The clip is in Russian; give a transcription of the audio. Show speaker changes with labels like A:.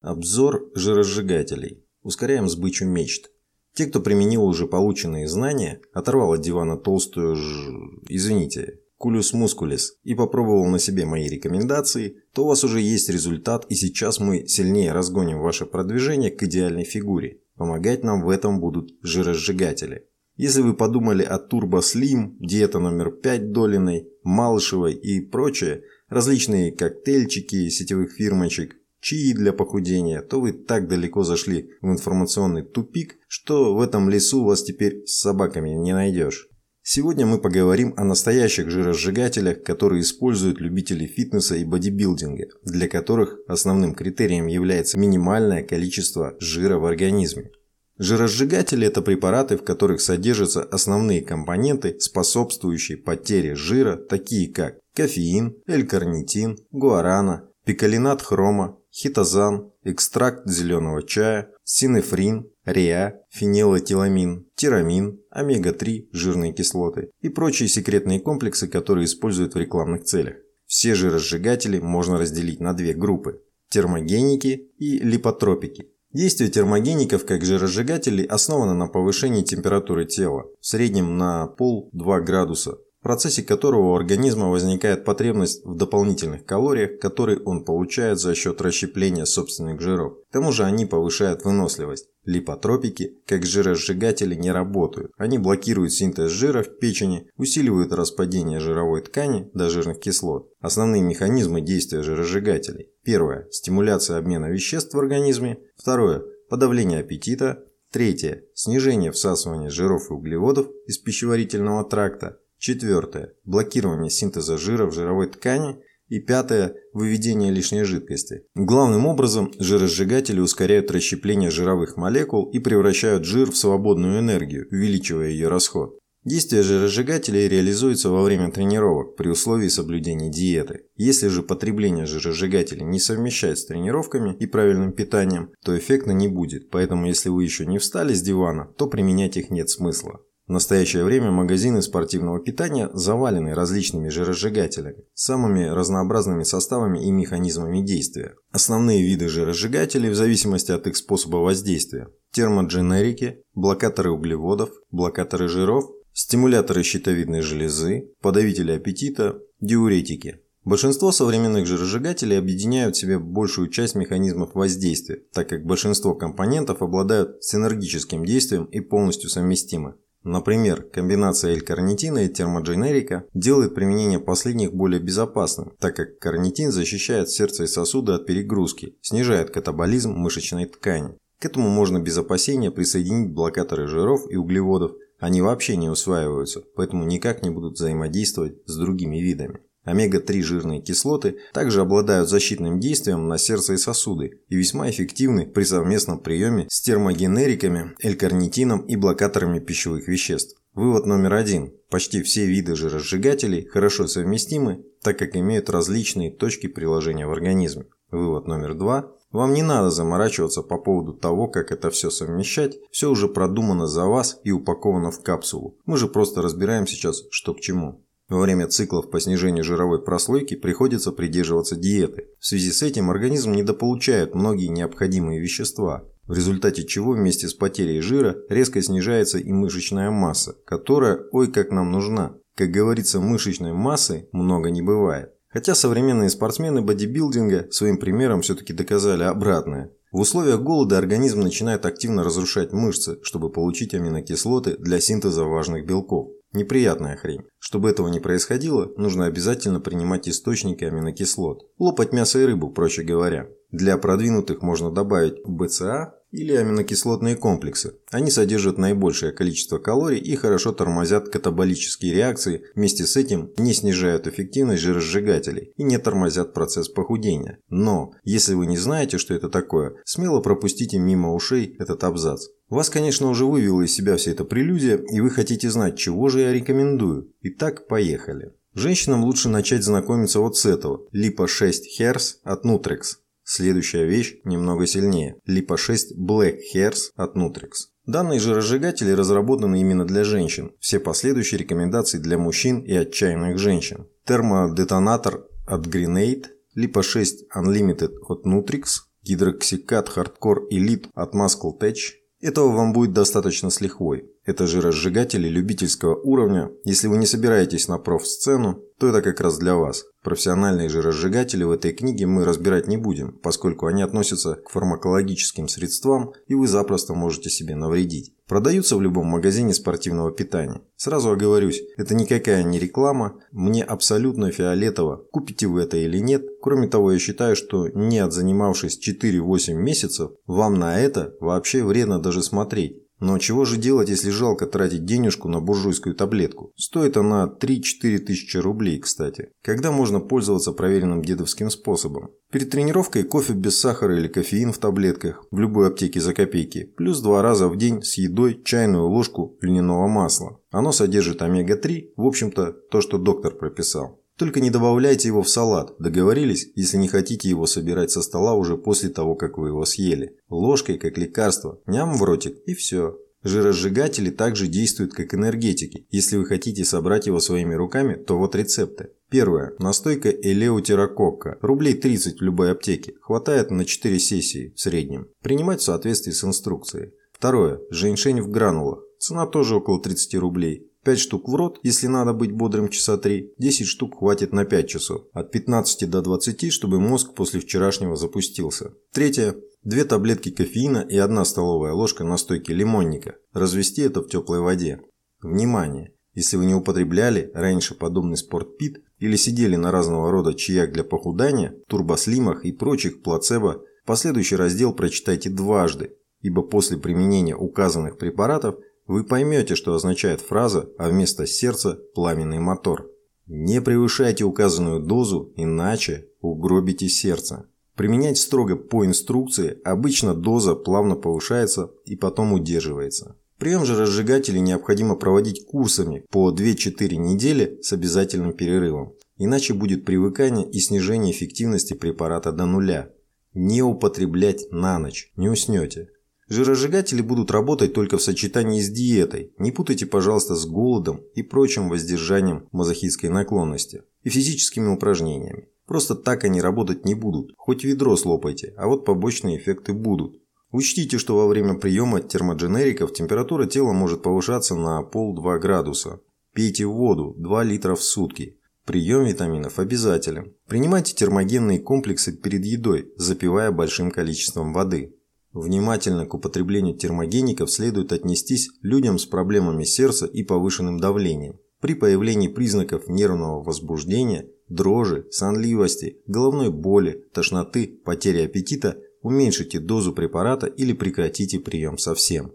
A: Обзор жиросжигателей. Ускоряем сбычу мечт. Те, кто применил уже полученные знания, оторвал от дивана толстую ж... извините, кулюс мускулис и попробовал на себе мои рекомендации, то у вас уже есть результат и сейчас мы сильнее разгоним ваше продвижение к идеальной фигуре. Помогать нам в этом будут жиросжигатели. Если вы подумали о Turbo Slim, диета номер 5 Долиной, Малышевой и прочее, различные коктейльчики сетевых фирмочек, чаи для похудения, то вы так далеко зашли в информационный тупик, что в этом лесу вас теперь с собаками не найдешь. Сегодня мы поговорим о настоящих жиросжигателях, которые используют любители фитнеса и бодибилдинга, для которых основным критерием является минимальное количество жира в организме. Жиросжигатели – это препараты, в которых содержатся основные компоненты, способствующие потере жира, такие как кофеин, L-карнитин, гуарана, пикалинат хрома, хитозан, экстракт зеленого чая, синефрин, реа, фенилэтиламин, тирамин, омега-3, жирные кислоты и прочие секретные комплексы, которые используют в рекламных целях. Все жиросжигатели можно разделить на две группы – термогеники и липотропики. Действие термогеников как жиросжигателей основано на повышении температуры тела, в среднем на пол-2 градуса процессе которого у организма возникает потребность в дополнительных калориях, которые он получает за счет расщепления собственных жиров. К тому же они повышают выносливость. Липотропики, как жиросжигатели, не работают. Они блокируют синтез жира в печени, усиливают распадение жировой ткани до жирных кислот. Основные механизмы действия жиросжигателей. Первое – стимуляция обмена веществ в организме. Второе – подавление аппетита. Третье – снижение всасывания жиров и углеводов из пищеварительного тракта. Четвертое. Блокирование синтеза жира в жировой ткани. И пятое – выведение лишней жидкости. Главным образом, жиросжигатели ускоряют расщепление жировых молекул и превращают жир в свободную энергию, увеличивая ее расход. Действие жиросжигателей реализуется во время тренировок при условии соблюдения диеты. Если же потребление жиросжигателей не совмещать с тренировками и правильным питанием, то эффекта не будет, поэтому если вы еще не встали с дивана, то применять их нет смысла. В настоящее время магазины спортивного питания завалены различными жиросжигателями, самыми разнообразными составами и механизмами действия. Основные виды жиросжигателей в зависимости от их способа воздействия – термодженерики, блокаторы углеводов, блокаторы жиров, стимуляторы щитовидной железы, подавители аппетита, диуретики. Большинство современных жиросжигателей объединяют в себе большую часть механизмов воздействия, так как большинство компонентов обладают синергическим действием и полностью совместимы. Например, комбинация L-карнитина и термодженерика делает применение последних более безопасным, так как карнитин защищает сердце и сосуды от перегрузки, снижает катаболизм мышечной ткани. К этому можно без опасения присоединить блокаторы жиров и углеводов, они вообще не усваиваются, поэтому никак не будут взаимодействовать с другими видами. Омега-3 жирные кислоты также обладают защитным действием на сердце и сосуды и весьма эффективны при совместном приеме с термогенериками, L-карнитином и блокаторами пищевых веществ. Вывод номер один. Почти все виды жиросжигателей хорошо совместимы, так как имеют различные точки приложения в организме. Вывод номер два. Вам не надо заморачиваться по поводу того, как это все совмещать, все уже продумано за вас и упаковано в капсулу. Мы же просто разбираем сейчас, что к чему. Во время циклов по снижению жировой прослойки приходится придерживаться диеты. В связи с этим организм недополучает многие необходимые вещества, в результате чего вместе с потерей жира резко снижается и мышечная масса, которая ой как нам нужна. Как говорится, мышечной массы много не бывает. Хотя современные спортсмены бодибилдинга своим примером все-таки доказали обратное. В условиях голода организм начинает активно разрушать мышцы, чтобы получить аминокислоты для синтеза важных белков. Неприятная хрень. Чтобы этого не происходило, нужно обязательно принимать источники аминокислот. Лопать мясо и рыбу, проще говоря. Для продвинутых можно добавить БЦА или аминокислотные комплексы. Они содержат наибольшее количество калорий и хорошо тормозят катаболические реакции, вместе с этим не снижают эффективность жиросжигателей и не тормозят процесс похудения. Но, если вы не знаете, что это такое, смело пропустите мимо ушей этот абзац. Вас, конечно, уже вывела из себя вся эта прелюдия, и вы хотите знать, чего же я рекомендую. Итак, поехали. Женщинам лучше начать знакомиться вот с этого. Липа 6 Hairs от Nutrex. Следующая вещь немного сильнее. Lipo 6 Black Hers от Nutrex. Данные жиросжигатели разработаны именно для женщин. Все последующие рекомендации для мужчин и отчаянных женщин. Thermo Detonator от Grenade, Lipo 6 Unlimited от Nutrex, Hydroxycut Hardcore Elite от MuscleTech. Этого вам будет достаточно с лихвой. Это жиросжигатели любительского уровня. Если вы не собираетесь на профсцену, то это как раз для вас. Профессиональные жиросжигатели в этой книге мы разбирать не будем, поскольку они относятся к фармакологическим средствам и вы запросто можете себе навредить. Продаются в любом магазине спортивного питания. Сразу оговорюсь, это никакая не реклама, мне абсолютно фиолетово, купите вы это или нет. Кроме того, я считаю, что не отзанимавшись 4-8 месяцев, вам на это вообще вредно даже смотреть. Но чего же делать, если жалко тратить денежку на буржуйскую таблетку? Стоит она 3-4 тысячи рублей, кстати. Когда можно пользоваться проверенным дедовским способом? Перед тренировкой кофе без сахара или кофеин в таблетках в любой аптеке за копейки, плюс два раза в день с едой чайную ложку льняного масла. Оно содержит омега-3, в общем-то, то, что доктор прописал. Только не добавляйте его в салат, договорились, если не хотите его собирать со стола уже после того, как вы его съели. Ложкой, как лекарство, ням в ротик и все. Жиросжигатели также действуют как энергетики. Если вы хотите собрать его своими руками, то вот рецепты. Первое. Настойка элеутерококка. Рублей 30 в любой аптеке. Хватает на 4 сессии в среднем. Принимать в соответствии с инструкцией. Второе. Женьшень в гранулах. Цена тоже около 30 рублей. 5 штук в рот, если надо быть бодрым часа 3, 10 штук хватит на 5 часов, от 15 до 20, чтобы мозг после вчерашнего запустился. Третье. Две таблетки кофеина и одна столовая ложка настойки лимонника. Развести это в теплой воде. Внимание! Если вы не употребляли раньше подобный спортпит или сидели на разного рода чаях для похудания, турбослимах и прочих плацебо, последующий раздел прочитайте дважды, ибо после применения указанных препаратов вы поймете, что означает фраза, а вместо сердца – пламенный мотор. Не превышайте указанную дозу, иначе угробите сердце. Применять строго по инструкции, обычно доза плавно повышается и потом удерживается. Прием же разжигателей необходимо проводить курсами по 2-4 недели с обязательным перерывом, иначе будет привыкание и снижение эффективности препарата до нуля. Не употреблять на ночь, не уснете. Жиросжигатели будут работать только в сочетании с диетой. Не путайте, пожалуйста, с голодом и прочим воздержанием мазохистской наклонности и физическими упражнениями. Просто так они работать не будут. Хоть ведро слопайте, а вот побочные эффекты будут. Учтите, что во время приема термодженериков температура тела может повышаться на пол-2 градуса. Пейте воду 2 литра в сутки. Прием витаминов обязателен. Принимайте термогенные комплексы перед едой, запивая большим количеством воды. Внимательно к употреблению термогеников следует отнестись людям с проблемами сердца и повышенным давлением. При появлении признаков нервного возбуждения, дрожи, сонливости, головной боли, тошноты, потери аппетита уменьшите дозу препарата или прекратите прием совсем.